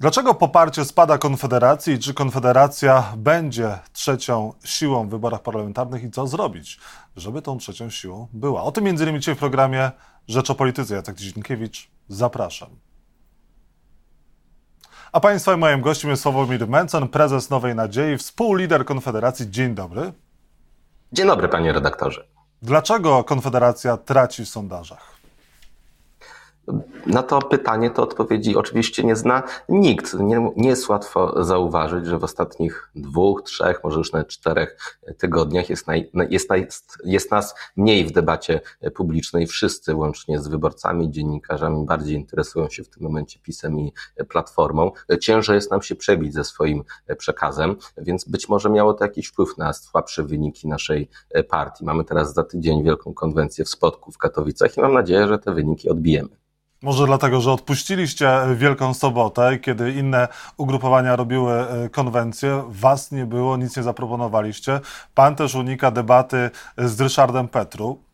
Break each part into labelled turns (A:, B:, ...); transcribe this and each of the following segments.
A: Dlaczego poparcie spada Konfederacji i czy Konfederacja będzie trzecią siłą w wyborach parlamentarnych i co zrobić, żeby tą trzecią siłą była? O tym między innymi dzisiaj w programie Rzecz o Polityce. Jacek Dzienkiewicz, zapraszam. A Państwa i moim gościem jest Sławomir Mencen, prezes Nowej Nadziei, współlider Konfederacji. Dzień dobry.
B: Dzień dobry, panie redaktorze.
A: Dlaczego Konfederacja traci w sondażach?
B: Na to pytanie to odpowiedzi oczywiście nie zna nikt. Nie, nie, jest łatwo zauważyć, że w ostatnich dwóch, trzech, może już nawet czterech tygodniach jest, naj, jest, naj, jest nas mniej w debacie publicznej. Wszyscy, łącznie z wyborcami, dziennikarzami, bardziej interesują się w tym momencie pisem i platformą. Ciężej jest nam się przebić ze swoim przekazem, więc być może miało to jakiś wpływ na słabsze wyniki naszej partii. Mamy teraz za tydzień wielką konwencję w Spodku w Katowicach i mam nadzieję, że te wyniki odbijemy.
A: Może dlatego, że odpuściliście Wielką Sobotę, kiedy inne ugrupowania robiły e, konwencję, was nie było, nic nie zaproponowaliście. Pan też unika debaty z Ryszardem Petru.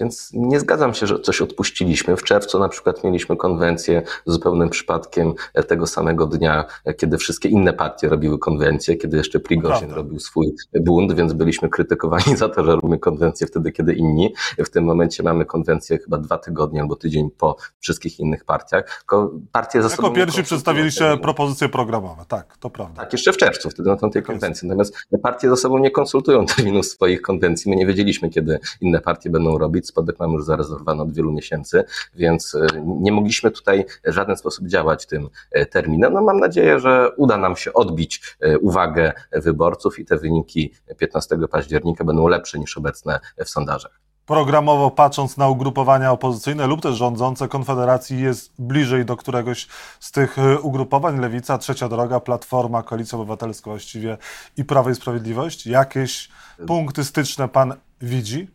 B: Więc nie zgadzam się, że coś odpuściliśmy. W czerwcu na przykład mieliśmy konwencję zupełnym przypadkiem tego samego dnia, kiedy wszystkie inne partie robiły konwencję, kiedy jeszcze Prigozhin robił swój bunt, więc byliśmy krytykowani za to, że robimy konwencję wtedy, kiedy inni. W tym momencie mamy konwencję chyba dwa tygodnie albo tydzień po wszystkich innych partiach.
A: Partie ze jako pierwsi przedstawiliście propozycje programowe, tak, to prawda.
B: Tak, jeszcze w czerwcu, wtedy na tej konwencji. Natomiast partie ze sobą nie konsultują terminów swoich konwencji. My nie wiedzieliśmy, kiedy inne partie będą robić robić. Spodek mamy już zarezerwowany od wielu miesięcy, więc e, nie mogliśmy tutaj w żaden sposób działać tym e, terminem. No mam nadzieję, że uda nam się odbić e, uwagę wyborców i te wyniki 15 października będą lepsze niż obecne w sondażach
A: programowo patrząc na ugrupowania opozycyjne lub też rządzące Konfederacji jest bliżej do któregoś z tych ugrupowań, Lewica, Trzecia Droga, Platforma, Koalicja Obywatelska właściwie i Prawo i Sprawiedliwość? Jakieś punkty styczne pan widzi?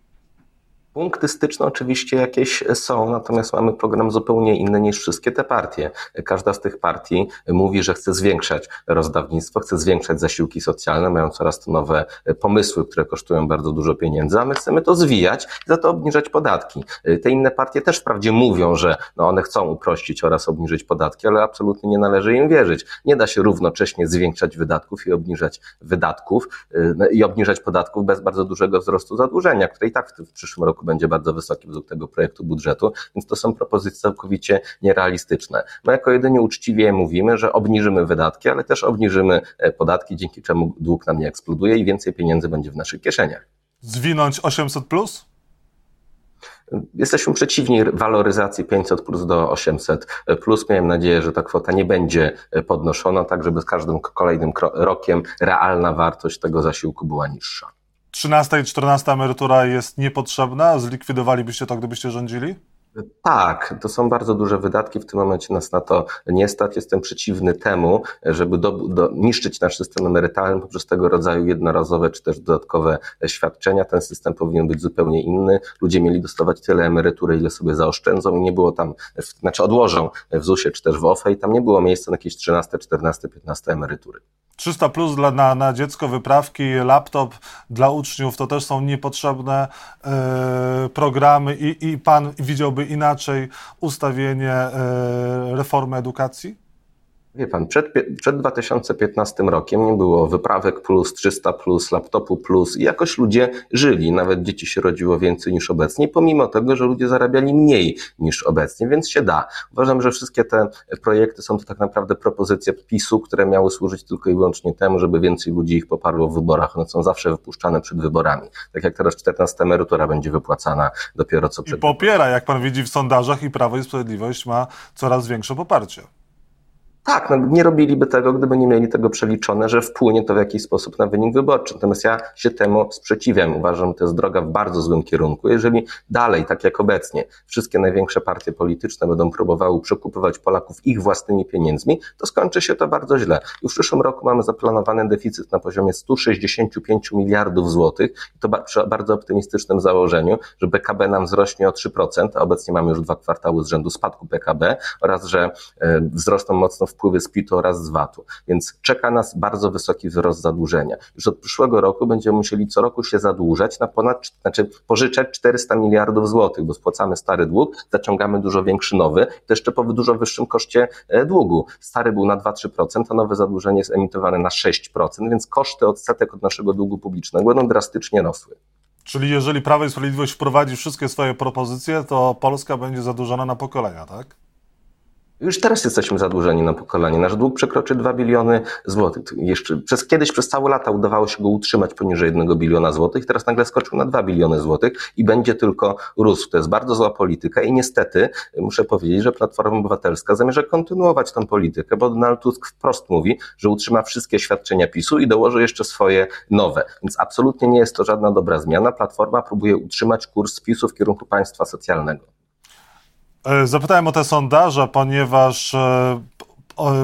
B: Punkty styczne oczywiście jakieś są, natomiast mamy program zupełnie inny niż wszystkie te partie. Każda z tych partii mówi, że chce zwiększać rozdawnictwo, chce zwiększać zasiłki socjalne, mają coraz to nowe pomysły, które kosztują bardzo dużo pieniędzy, a my chcemy to zwijać i za to obniżać podatki. Te inne partie też wprawdzie mówią, że no one chcą uprościć oraz obniżyć podatki, ale absolutnie nie należy im wierzyć. Nie da się równocześnie zwiększać wydatków i obniżać wydatków no i obniżać podatków bez bardzo dużego wzrostu zadłużenia, które i tak w przyszłym roku będzie bardzo wysoki według tego projektu budżetu, więc to są propozycje całkowicie nierealistyczne. My jako jedynie uczciwie mówimy, że obniżymy wydatki, ale też obniżymy e, podatki, dzięki czemu dług nam nie eksploduje i więcej pieniędzy będzie w naszych kieszeniach.
A: Zwinąć 800 plus?
B: Jesteśmy przeciwni waloryzacji 500 plus do 800 plus. Miałem nadzieję, że ta kwota nie będzie podnoszona, tak żeby z każdym kolejnym rokiem realna wartość tego zasiłku była niższa.
A: 13 i 14 emerytura jest niepotrzebna? Zlikwidowalibyście to, gdybyście rządzili?
B: Tak, to są bardzo duże wydatki, w tym momencie nas na to nie stać. Jestem przeciwny temu, żeby do, do, niszczyć nasz system emerytalny poprzez tego rodzaju jednorazowe czy też dodatkowe świadczenia. Ten system powinien być zupełnie inny. Ludzie mieli dostawać tyle emerytury, ile sobie zaoszczędzą i nie było tam, znaczy odłożą w ZUS-ie czy też w OFE i tam nie było miejsca na jakieś 13, 14, 15 emerytury.
A: 300 plus dla, na, na dziecko, wyprawki, laptop dla uczniów to też są niepotrzebne e, programy i, i pan widziałby inaczej ustawienie e, reformy edukacji?
B: Wie pan, przed, przed 2015 rokiem nie było wyprawek plus, 300 plus, laptopu plus i jakoś ludzie żyli. Nawet dzieci się rodziło więcej niż obecnie, pomimo tego, że ludzie zarabiali mniej niż obecnie, więc się da. Uważam, że wszystkie te projekty są to tak naprawdę propozycje PiSu, które miały służyć tylko i wyłącznie temu, żeby więcej ludzi ich poparło w wyborach. One są zawsze wypuszczane przed wyborami. Tak jak teraz 14 emerytura będzie wypłacana dopiero co przed
A: I popiera, jak pan widzi w sondażach i Prawo i Sprawiedliwość ma coraz większe poparcie.
B: Tak, no nie robiliby tego, gdyby nie mieli tego przeliczone, że wpłynie to w jakiś sposób na wynik wyborczy. Natomiast ja się temu sprzeciwiam. Uważam, że to jest droga w bardzo złym kierunku. Jeżeli dalej, tak jak obecnie, wszystkie największe partie polityczne będą próbowały przekupywać Polaków ich własnymi pieniędzmi, to skończy się to bardzo źle. Już w przyszłym roku mamy zaplanowany deficyt na poziomie 165 miliardów złotych to przy bardzo optymistycznym założeniu, że PKB nam wzrośnie o 3%, a obecnie mamy już dwa kwartały z rzędu spadku PKB oraz, że e, wzrosną mocno w wpływy z PIT oraz z VAT-u. Więc czeka nas bardzo wysoki wzrost zadłużenia. Już od przyszłego roku będziemy musieli co roku się zadłużać na ponad, znaczy pożyczać 400 miliardów złotych, bo spłacamy stary dług, zaciągamy dużo większy nowy, to jeszcze po dużo wyższym koszcie e, długu. Stary był na 2-3%, a nowe zadłużenie jest emitowane na 6%, więc koszty odsetek od naszego długu publicznego będą drastycznie rosły.
A: Czyli jeżeli Prawo i Sprawiedliwość wprowadzi wszystkie swoje propozycje, to Polska będzie zadłużona na pokolenia, tak?
B: Już teraz jesteśmy zadłużeni na pokolenie. Nasz dług przekroczy 2 biliony złotych. Jeszcze przez, kiedyś przez całe lata udawało się go utrzymać poniżej 1 biliona złotych, teraz nagle skoczył na 2 biliony złotych i będzie tylko rósł. To jest bardzo zła polityka i niestety muszę powiedzieć, że Platforma Obywatelska zamierza kontynuować tę politykę, bo Donald Tusk wprost mówi, że utrzyma wszystkie świadczenia PiSu i dołoży jeszcze swoje nowe. Więc absolutnie nie jest to żadna dobra zmiana. Platforma próbuje utrzymać kurs PiSu w kierunku państwa socjalnego.
A: E, zapytałem o te sondaże, ponieważ e,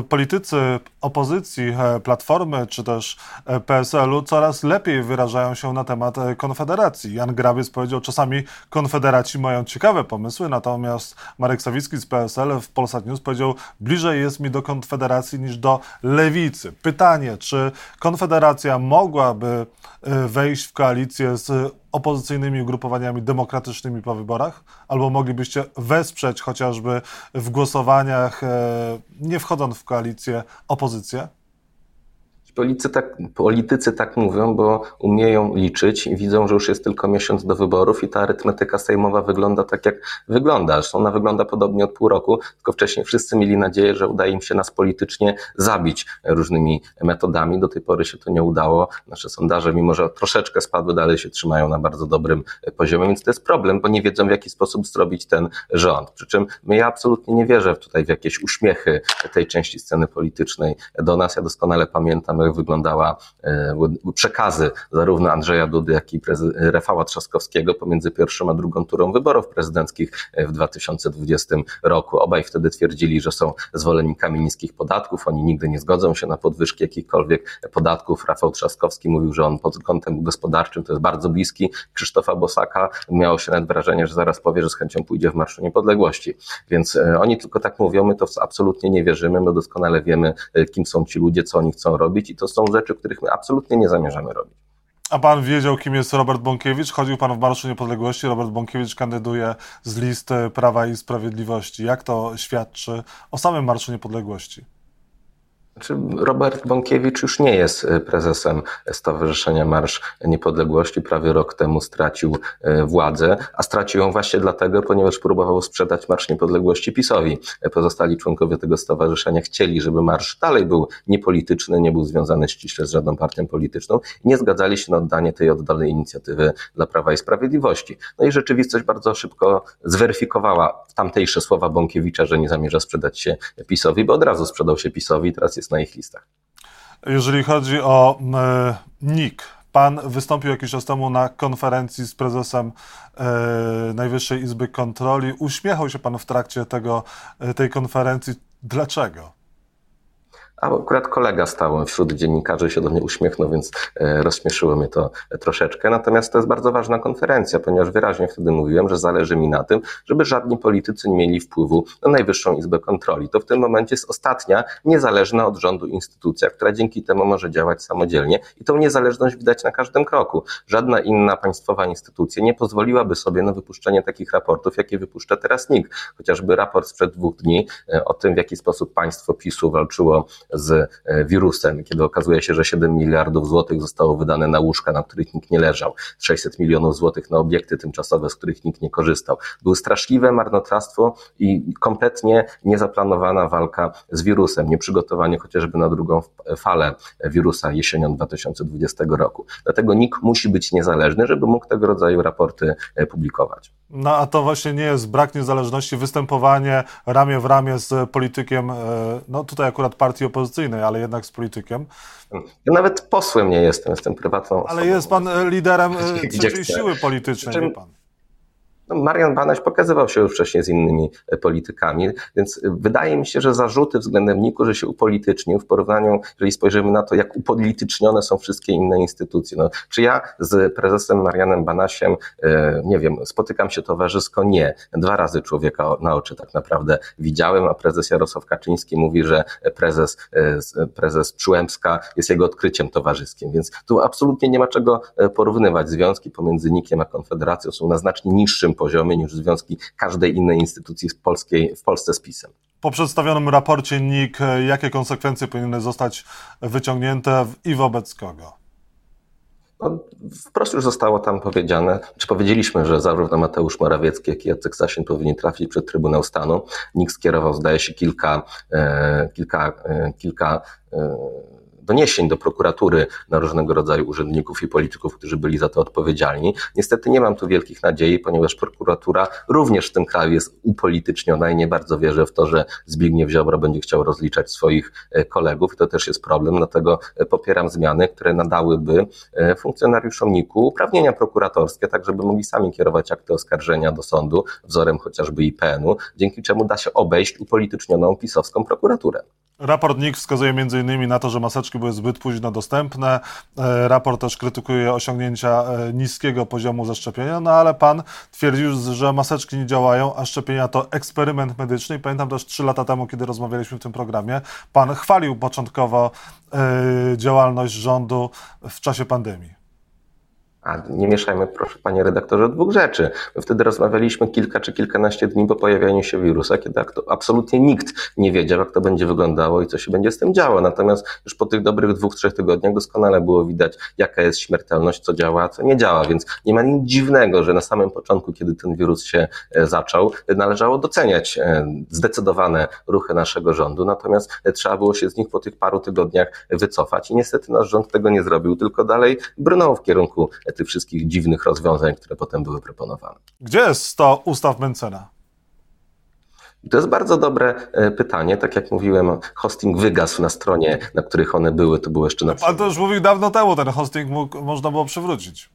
A: politycy opozycji, e, Platformy czy też PSL-u coraz lepiej wyrażają się na temat Konfederacji. Jan Grabiec powiedział, czasami Konfederaci mają ciekawe pomysły, natomiast Marek Sawicki z PSL w Polsat News powiedział, bliżej jest mi do Konfederacji niż do Lewicy. Pytanie, czy Konfederacja mogłaby wejść w koalicję z opozycyjnymi ugrupowaniami demokratycznymi po wyborach? Albo moglibyście wesprzeć chociażby w głosowaniach, e, nie wchodząc w koalicję, opozycję?
B: Politycy tak, politycy tak mówią, bo umieją liczyć i widzą, że już jest tylko miesiąc do wyborów i ta arytmetyka sejmowa wygląda tak, jak wygląda. Zresztą ona wygląda podobnie od pół roku, tylko wcześniej wszyscy mieli nadzieję, że uda im się nas politycznie zabić różnymi metodami. Do tej pory się to nie udało. Nasze sondaże, mimo że troszeczkę spadły, dalej się trzymają na bardzo dobrym poziomie, więc to jest problem, bo nie wiedzą, w jaki sposób zrobić ten rząd. Przy czym ja absolutnie nie wierzę tutaj w jakieś uśmiechy tej części sceny politycznej do nas. Ja doskonale pamiętam, jak wyglądała e, przekazy zarówno Andrzeja Dudy, jak i Rafała Trzaskowskiego pomiędzy pierwszą a drugą turą wyborów prezydenckich e, w 2020 roku. Obaj wtedy twierdzili, że są zwolennikami niskich podatków, oni nigdy nie zgodzą się na podwyżki jakichkolwiek podatków. Rafał Trzaskowski mówił, że on pod kątem gospodarczym to jest bardzo bliski Krzysztofa Bosaka. Miało się nawet wrażenie, że zaraz powie, że z chęcią pójdzie w Marszu Niepodległości. Więc e, oni tylko tak mówią, my to absolutnie nie wierzymy, my doskonale wiemy, kim są ci ludzie, co oni chcą robić to są rzeczy, których my absolutnie nie zamierzamy robić.
A: A pan wiedział, kim jest Robert Bąkiewicz? Chodził pan w Marszu Niepodległości. Robert Bąkiewicz kandyduje z listy Prawa i Sprawiedliwości. Jak to świadczy o samym Marszu Niepodległości?
B: Znaczy, Robert Bąkiewicz już nie jest e, prezesem Stowarzyszenia Marsz Niepodległości. Prawie rok temu stracił e, władzę, a stracił ją właśnie dlatego, ponieważ próbował sprzedać Marsz Niepodległości PiSowi. E, pozostali członkowie tego stowarzyszenia chcieli, żeby marsz dalej był niepolityczny, nie był związany ściśle z żadną partią polityczną i nie zgadzali się na oddanie tej oddolnej inicjatywy dla Prawa i Sprawiedliwości. No i rzeczywistość bardzo szybko zweryfikowała tamtejsze słowa Bąkiewicza, że nie zamierza sprzedać się PiSowi, bo od razu sprzedał się PiSowi i teraz jest jest na ich listach.
A: Jeżeli chodzi o e, NIK, Pan wystąpił jakiś czas temu na konferencji z prezesem e, Najwyższej Izby Kontroli. Uśmiechał się Pan w trakcie tego, e, tej konferencji. Dlaczego?
B: A akurat kolega stał wśród dziennikarzy się do mnie uśmiechnął, więc e, rozśmieszyło mnie to troszeczkę. Natomiast to jest bardzo ważna konferencja, ponieważ wyraźnie wtedy mówiłem, że zależy mi na tym, żeby żadni politycy nie mieli wpływu na Najwyższą Izbę Kontroli. To w tym momencie jest ostatnia niezależna od rządu instytucja, która dzięki temu może działać samodzielnie i tą niezależność widać na każdym kroku. Żadna inna państwowa instytucja nie pozwoliłaby sobie na wypuszczenie takich raportów, jakie wypuszcza teraz NIK. Chociażby raport sprzed dwóch dni e, o tym, w jaki sposób państwo PiSu walczyło z e, wirusem, kiedy okazuje się, że 7 miliardów złotych zostało wydane na łóżka, na których nikt nie leżał, 600 milionów złotych na obiekty tymczasowe, z których nikt nie korzystał. Było straszliwe marnotrawstwo i kompletnie niezaplanowana walka z wirusem, nieprzygotowanie chociażby na drugą falę wirusa jesienią 2020 roku. Dlatego NIK musi być niezależny, żeby mógł tego rodzaju raporty e, publikować.
A: No a to właśnie nie jest brak niezależności, występowanie ramię w ramię z politykiem, e, no tutaj akurat partii opozycyjnej, ale jednak z politykiem.
B: Ja nawet posłem nie jestem, jestem prywatną
A: osobą. Ale jest pan liderem e, trzeciej siły politycznej, wie pan.
B: No, Marian Banaś pokazywał się już wcześniej z innymi e, politykami, więc e, wydaje mi się, że zarzuty względem NIK-u, że się upolitycznił w porównaniu, jeżeli spojrzymy na to, jak upolitycznione są wszystkie inne instytucje. No, czy ja z prezesem Marianem Banasiem, e, nie wiem, spotykam się towarzysko? Nie. Dwa razy człowieka na oczy tak naprawdę widziałem, a prezes Jarosław Kaczyński mówi, że prezes, prezes Przyłębska jest jego odkryciem towarzyskim, więc tu absolutnie nie ma czego porównywać. Związki pomiędzy NIK-iem a Konfederacją są na znacznie niższym poziomie niż związki każdej innej instytucji w, polskiej, w Polsce z PiSem.
A: Po przedstawionym raporcie NIK, jakie konsekwencje powinny zostać wyciągnięte i wobec kogo?
B: No, wprost już zostało tam powiedziane, czy powiedzieliśmy, że zarówno Mateusz Morawiecki, jak i Jacek Sasin powinni trafić przed Trybunał Stanu. NIK skierował, zdaje się, kilka, e, kilka, e, kilka e, doniesień do prokuratury na różnego rodzaju urzędników i polityków, którzy byli za to odpowiedzialni. Niestety nie mam tu wielkich nadziei, ponieważ prokuratura również w tym kraju jest upolityczniona i nie bardzo wierzę w to, że Zbigniew Ziobro będzie chciał rozliczać swoich e, kolegów i to też jest problem, dlatego e, popieram zmiany, które nadałyby e, funkcjonariuszom NIK-u uprawnienia prokuratorskie, tak żeby mogli sami kierować akty oskarżenia do sądu, wzorem chociażby IPN-u, dzięki czemu da się obejść upolitycznioną pisowską prokuraturę.
A: Raport NIK wskazuje m.in. na to, że maseczki były zbyt późno dostępne. E, raport też krytykuje osiągnięcia e, niskiego poziomu zaszczepienia, no ale pan twierdził, że maseczki nie działają, a szczepienia to eksperyment medyczny. I pamiętam też trzy lata temu, kiedy rozmawialiśmy w tym programie, pan chwalił początkowo e, działalność rządu w czasie pandemii.
B: A nie mieszajmy, proszę panie redaktorze, dwóch rzeczy. My wtedy rozmawialiśmy kilka czy kilkanaście dni po pojawianiu się wirusa, kiedy absolutnie nikt nie wiedział, jak to będzie wyglądało i co się będzie z tym działo. Natomiast już po tych dobrych dwóch, trzech tygodniach doskonale było widać, jaka jest śmiertelność, co działa, a co nie działa. Więc nie ma nic dziwnego, że na samym początku, kiedy ten wirus się e, zaczął, należało doceniać e, zdecydowane ruchy naszego rządu. Natomiast e, trzeba było się z nich po tych paru tygodniach wycofać. I niestety nasz rząd tego nie zrobił, tylko dalej brnął w kierunku tych wszystkich dziwnych rozwiązań, które potem były proponowane.
A: Gdzie jest 100 ustaw Mencena?
B: To jest bardzo dobre e, pytanie. Tak jak mówiłem, hosting wygasł na stronie, na których one były. To było jeszcze na.
A: Pan to już mówił dawno temu, ten hosting mógł, można było przywrócić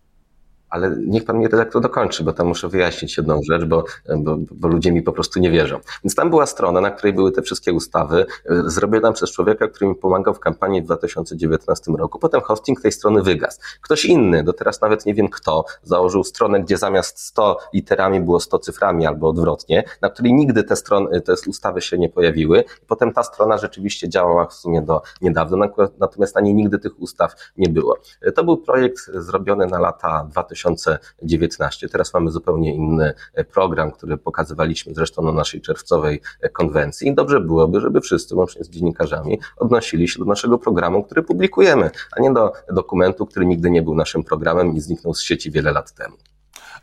B: ale niech pan mnie redaktor dokończy, bo tam muszę wyjaśnić jedną rzecz, bo, bo, bo, ludzie mi po prostu nie wierzą. Więc tam była strona, na której były te wszystkie ustawy, e, zrobiona przez człowieka, który mi pomagał w kampanii w 2019 roku. Potem hosting tej strony wygasł. Ktoś inny, do teraz nawet nie wiem kto, założył stronę, gdzie zamiast 100 literami było 100 cyframi albo odwrotnie, na której nigdy te, strony, te ustawy się nie pojawiły. Potem ta strona rzeczywiście działała w sumie do niedawna, natomiast na niej nigdy tych ustaw nie było. E, to był projekt zrobiony na lata 2000 2019. Teraz mamy zupełnie inny e, program, który pokazywaliśmy zresztą na naszej czerwcowej e, konwencji i dobrze byłoby, żeby wszyscy, łącznie z dziennikarzami, odnosili się do naszego programu, który publikujemy, a nie do dokumentu, który nigdy nie był naszym programem i zniknął z sieci wiele lat temu.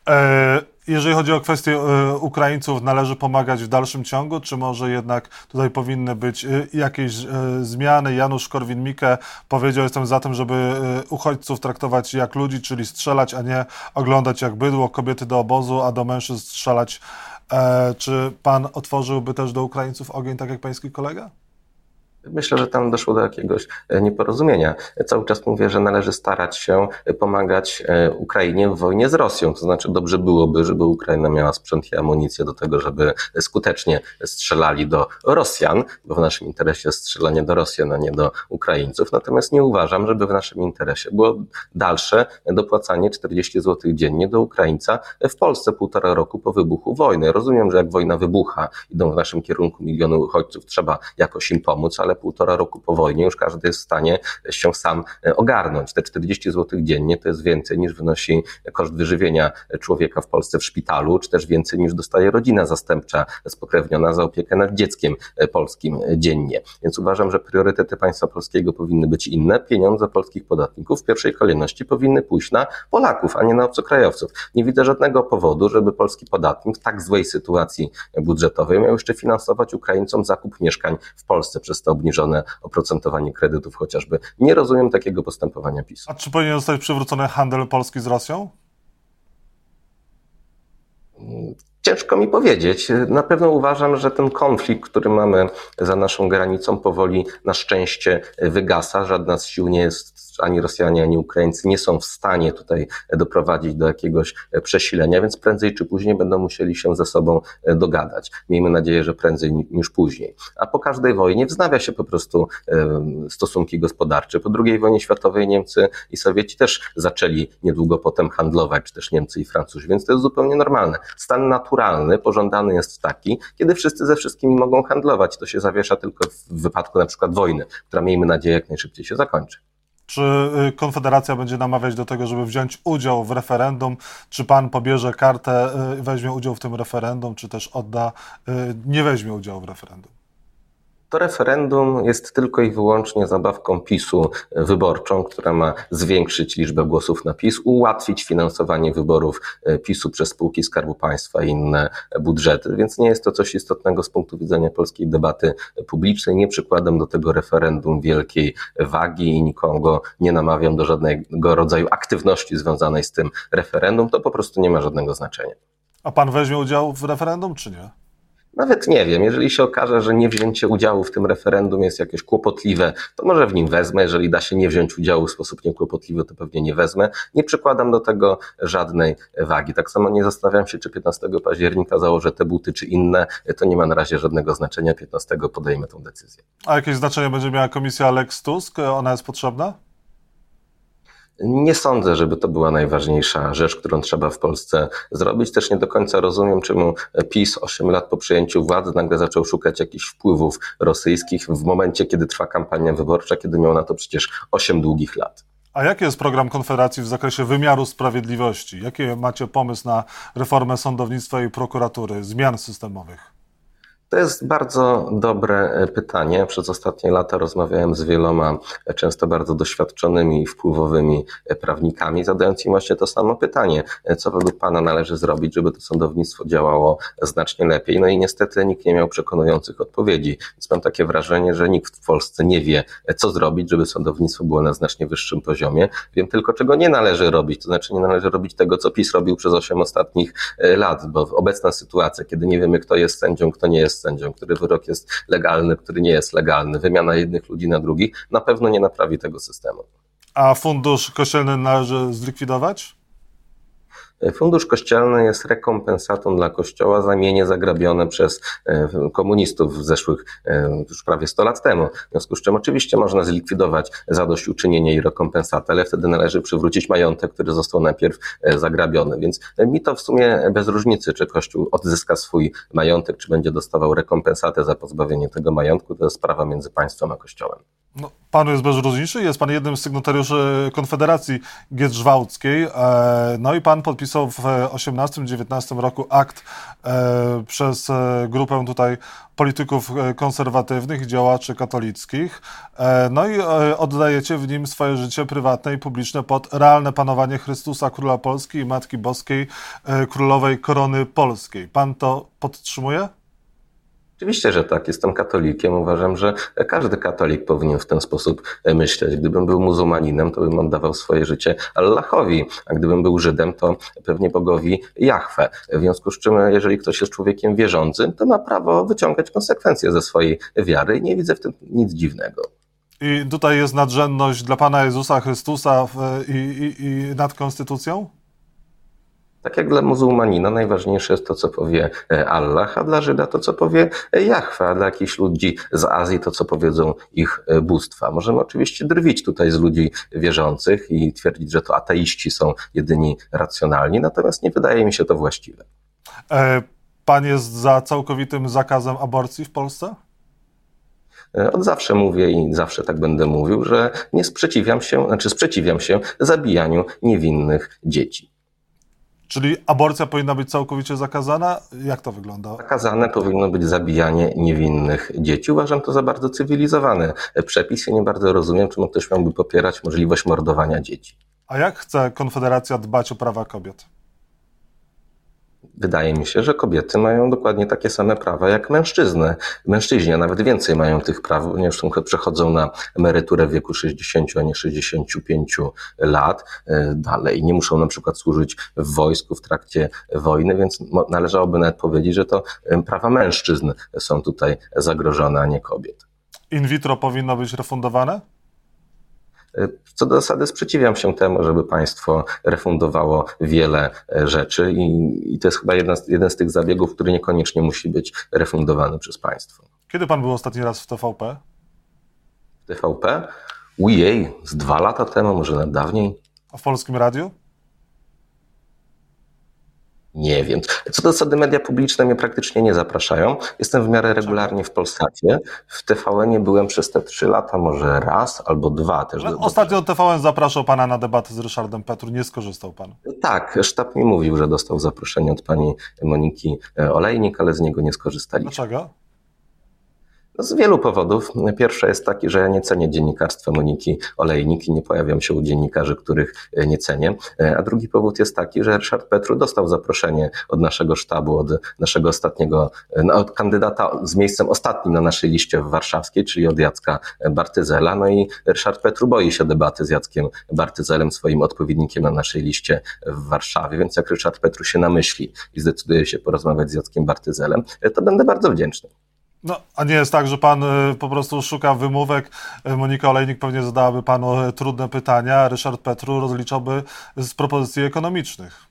A: E, jeżeli chodzi o kwestię e, Ukraińców, należy pomagać w dalszym ciągu, czy może jednak tutaj powinny być e, jakieś zmiany? Janusz Korwin-Mikke powiedział, jestem za tym, żeby uchodźców traktować jak ludzi, czyli strzelać, a nie oglądać jak bydło, kobiety do obozu, a do mężczyzn strzelać. Czy pan otworzyłby też do Ukraińców ogień, tak jak pański kolega?
B: Myślę, że tam doszło do jakiegoś e, nieporozumienia. Cały czas mówię, że należy starać się pomagać e, Ukrainie w wojnie z Rosją. To znaczy, dobrze byłoby, żeby Ukraina miała sprzęt i amunicję do tego, żeby skutecznie strzelali do Rosjan, bo w naszym interesie strzelanie do Rosjan, a nie do Ukraińców. Natomiast nie uważam, żeby w naszym interesie było dalsze dopłacanie 40 zł dziennie do Ukraińca w Polsce półtora roku po wybuchu wojny. Rozumiem, że jak wojna wybucha, idą w naszym kierunku miliony uchodźców, trzeba jakoś im pomóc, ale półtora roku po wojnie już każdy jest w stanie się sam e, ogarnąć. Te 40 zł dziennie to jest więcej niż wynosi koszt wyżywienia człowieka w Polsce w szpitalu, czy też więcej niż dostaje rodzina zastępcza spokrewniona za opiekę nad dzieckiem e, polskim dziennie. Więc uważam, że priorytety państwa polskiego powinny być inne. Pieniądze polskich podatników w pierwszej kolejności powinny pójść na Polaków, a nie na obcokrajowców. Nie widzę żadnego powodu, żeby polski podatnik w tak złej sytuacji budżetowej miał jeszcze finansować Ukraińcom zakup mieszkań w Polsce przez te obniżone obniżone oprocentowanie kredytów chociażby. Nie rozumiem takiego postępowania PiSu.
A: A czy powinien zostać przywrócony handel Polski z Rosją?
B: Ciężko mi powiedzieć. Na pewno uważam, że ten konflikt, który mamy za naszą granicą, powoli na szczęście wygasa. Żadna z sił nie jest ani Rosjanie, ani Ukraińcy nie są w stanie tutaj doprowadzić do jakiegoś przesilenia, więc prędzej czy później będą musieli się ze sobą dogadać. Miejmy nadzieję, że prędzej niż później. A po każdej wojnie wznawia się po prostu stosunki gospodarcze. Po II wojnie światowej Niemcy i Sowieci też zaczęli niedługo potem handlować, czy też Niemcy i Francuzi, więc to jest zupełnie normalne. Stan naturalny, pożądany jest taki, kiedy wszyscy ze wszystkimi mogą handlować. To się zawiesza tylko w wypadku na przykład wojny, która miejmy nadzieję jak najszybciej się zakończy.
A: Czy y, Konfederacja będzie namawiać do tego, żeby wziąć udział w referendum? Czy pan pobierze kartę, y, weźmie udział w tym referendum, czy też odda, y, nie weźmie udziału w referendum?
B: To referendum jest tylko i wyłącznie zabawką PiSu wyborczą, która ma zwiększyć liczbę głosów na PiS, ułatwić finansowanie wyborów e, PiSu przez spółki Skarbu Państwa i inne budżety, więc nie jest to coś istotnego z punktu widzenia polskiej debaty publicznej. Nie przykładam do tego referendum wielkiej wagi i nikogo nie namawiam do żadnego rodzaju aktywności związanej z tym referendum. To po prostu nie ma żadnego znaczenia.
A: A pan weźmie udział w referendum, czy nie?
B: Nawet nie wiem, jeżeli się okaże, że nie wzięcie udziału w tym referendum jest jakieś kłopotliwe, to może w nim wezmę. Jeżeli da się nie wziąć udziału w sposób niekłopotliwy, to pewnie nie wezmę. Nie przykładam do tego żadnej wagi. Tak samo nie zastanawiam się, czy 15 października założę te buty, czy inne. To nie ma na razie żadnego znaczenia. 15 podejmę tę decyzję.
A: A jakieś znaczenie będzie miała komisja Lex Tusk? Ona jest potrzebna?
B: Nie sądzę, żeby to była najważniejsza rzecz, którą trzeba w Polsce zrobić. Też nie do końca rozumiem, czemu PiS 8 lat po przejęciu władzy nagle zaczął szukać jakichś wpływów rosyjskich w momencie, kiedy trwa kampania wyborcza, kiedy miał na to przecież 8 długich lat.
A: A jaki jest program Konfederacji w zakresie wymiaru sprawiedliwości? Jaki macie pomysł na reformę sądownictwa i prokuratury, zmian systemowych?
B: To jest bardzo dobre e, pytanie. Przez ostatnie lata rozmawiałem z wieloma e, często bardzo doświadczonymi i wpływowymi e, prawnikami, zadając im właśnie to samo pytanie. Co według Pana należy zrobić, żeby to sądownictwo działało znacznie lepiej? No i niestety nikt nie miał przekonujących odpowiedzi. Więc mam takie wrażenie, że nikt w Polsce nie wie, co zrobić, żeby sądownictwo było na znacznie wyższym poziomie. Wiem tylko, czego nie należy robić. To znaczy nie należy robić tego, co PiS robił przez 8 ostatnich lat, bo obecna sytuacja, kiedy nie wiemy, kto jest sędzią, kto nie jest jest sędzią, który wyrok jest legalny, który nie jest legalny, wymiana jednych ludzi na drugich, na pewno nie naprawi tego systemu.
A: A fundusz kościelny należy zlikwidować?
B: Fundusz Kościelny jest rekompensatą dla Kościoła za mienie zagrabione przez e, komunistów w zeszłych e, już prawie 100 lat temu. W związku z czym oczywiście można zlikwidować zadośćuczynienie i rekompensatę, ale wtedy należy przywrócić majątek, który został najpierw e, zagrabiony. Więc mi to w sumie bez różnicy, czy Kościół odzyska swój majątek, czy będzie dostawał rekompensatę za pozbawienie tego majątku, to jest sprawa między państwem a Kościołem.
A: No, panu jest bez różnicy, jest pan jednym z sygnatariuszy Konfederacji Giedrzwałckiej, no i pan podpisał w 18-19 roku akt e, przez e, grupę tutaj polityków e, konserwatywnych i działaczy katolickich. No i oddajecie w nim swoje życie prywatne i publiczne pod realne panowanie Chrystusa, Króla Polski i Matki Boskiej, Królowej Korony Polskiej. Pan to podtrzymuje?
B: Oczywiście, że tak. Jestem katolikiem. Uważam, że każdy katolik powinien w ten sposób myśleć. Gdybym był muzułmaninem, to bym oddawał swoje życie Allahowi, a gdybym był Żydem, to pewnie bogowi Jahwe. W związku z czym, jeżeli ktoś jest człowiekiem wierzącym, to ma prawo wyciągać konsekwencje ze swojej wiary i nie widzę w tym nic dziwnego.
A: I tutaj jest nadrzędność dla Pana Jezusa Chrystusa i, i, i nad konstytucją?
B: Tak jak dla muzułmanina najważniejsze jest to, co powie e, Allah, a dla Żyda to, co powie e, Jahwe, a dla jakichś ludzi z Azji to, co powiedzą ich e, bóstwa. Możemy oczywiście drwić tutaj z ludzi wierzących i twierdzić, że to ateiści są jedyni racjonalni, natomiast nie wydaje mi się to właściwe.
A: Pan jest za całkowitym zakazem aborcji w Polsce?
B: Od zawsze mówię i zawsze tak będę mówił, że nie sprzeciwiam się, znaczy sprzeciwiam się zabijaniu niewinnych dzieci.
A: Czyli aborcja powinna być całkowicie zakazana? Jak to wygląda?
B: Zakazane powinno być zabijanie niewinnych dzieci. Uważam to za bardzo cywilizowany przepis i nie bardzo rozumiem, czemu ktoś miałby popierać możliwość mordowania dzieci.
A: A jak chce Konfederacja dbać o prawa kobiet?
B: Wydaje mi się, że kobiety mają dokładnie takie same prawa jak mężczyzny. Mężczyźni, a nawet więcej mają tych praw, ponieważ przechodzą na emeryturę w wieku 60, a nie 65 lat e, dalej. Nie muszą na przykład służyć w wojsku w trakcie wojny, więc należałoby nawet powiedzieć, że to prawa mężczyzn są tutaj zagrożone, a nie kobiet.
A: In vitro powinno być refundowane?
B: Co do zasady sprzeciwiam się temu, żeby państwo refundowało wiele e, rzeczy i, i to jest chyba jeden z, jeden z tych zabiegów, który niekoniecznie musi być refundowany przez państwo.
A: Kiedy pan był ostatni raz w TVP?
B: W TVP? Ujej, z dwa lata temu, może nawet dawniej.
A: A w Polskim Radiu?
B: Nie wiem. Co do zasady media publiczne mnie praktycznie nie zapraszają. Jestem w miarę regularnie w Polsacie. W TVN byłem przez te trzy lata może raz albo dwa też.
A: Ostatnio TVN zapraszał pana na debatę z Ryszardem Petru. Nie skorzystał pan?
B: Tak, sztab mi mówił, że dostał zaproszenie od pani Moniki Olejnik, ale z niego nie skorzystaliśmy.
A: Dlaczego?
B: Z wielu powodów. Pierwszy jest taki, że ja nie cenię dziennikarstwa Moniki Olejnik i nie pojawiam się u dziennikarzy, których e, nie cenię. E, a drugi powód jest taki, że Ryszard Petru dostał zaproszenie od naszego sztabu, od naszego ostatniego, e, no, od kandydata z miejscem ostatnim na naszej liście w warszawskiej, czyli od Jacka Bartyzela. No i Ryszard Petru boi się debaty z Jackiem Bartyzelem, swoim odpowiednikiem na naszej liście w Warszawie, więc jak Ryszard Petru się namyśli i zdecyduje się porozmawiać z Jackiem Bartyzelem, to będę bardzo wdzięczny.
A: No, a nie jest tak, że pan y, po prostu szuka wymówek. Y, Monika Olejnik pewnie zadałaby panu y, trudne pytania, a Ryszard Petru rozliczałby z propozycji ekonomicznych.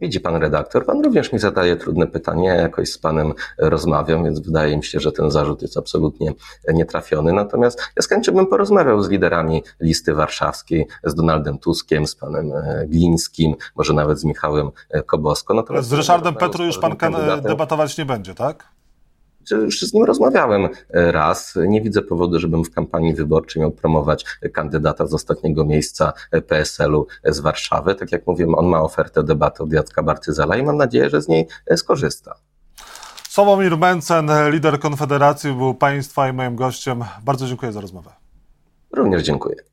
B: Widzi pan redaktor, pan również mi zadaje trudne pytania, ja jakoś z panem rozmawiam, więc wydaje mi się, że ten zarzut jest absolutnie nietrafiony. Natomiast ja z chęcią bym porozmawiał z liderami listy warszawskiej, z Donaldem Tuskiem, z panem e, Glińskim, może nawet z Michałem e, Kobosko.
A: Natomiast z Ryszardem Petru już pan debatować nie będzie, tak?
B: Już z nim rozmawiałem e, raz. Nie widzę powodu, żebym w kampanii wyborczej miał promować kandydata z ostatniego miejsca e, PSL-u z Warszawy. Tak jak mówiłem, on ma ofertę debaty od Jacka Bartyzela i mam nadzieję, że z niej e, skorzysta.
A: Sławomir Mencen, lider Konfederacji, był Państwa i moim gościem. Bardzo dziękuję za rozmowę.
B: Również dziękuję.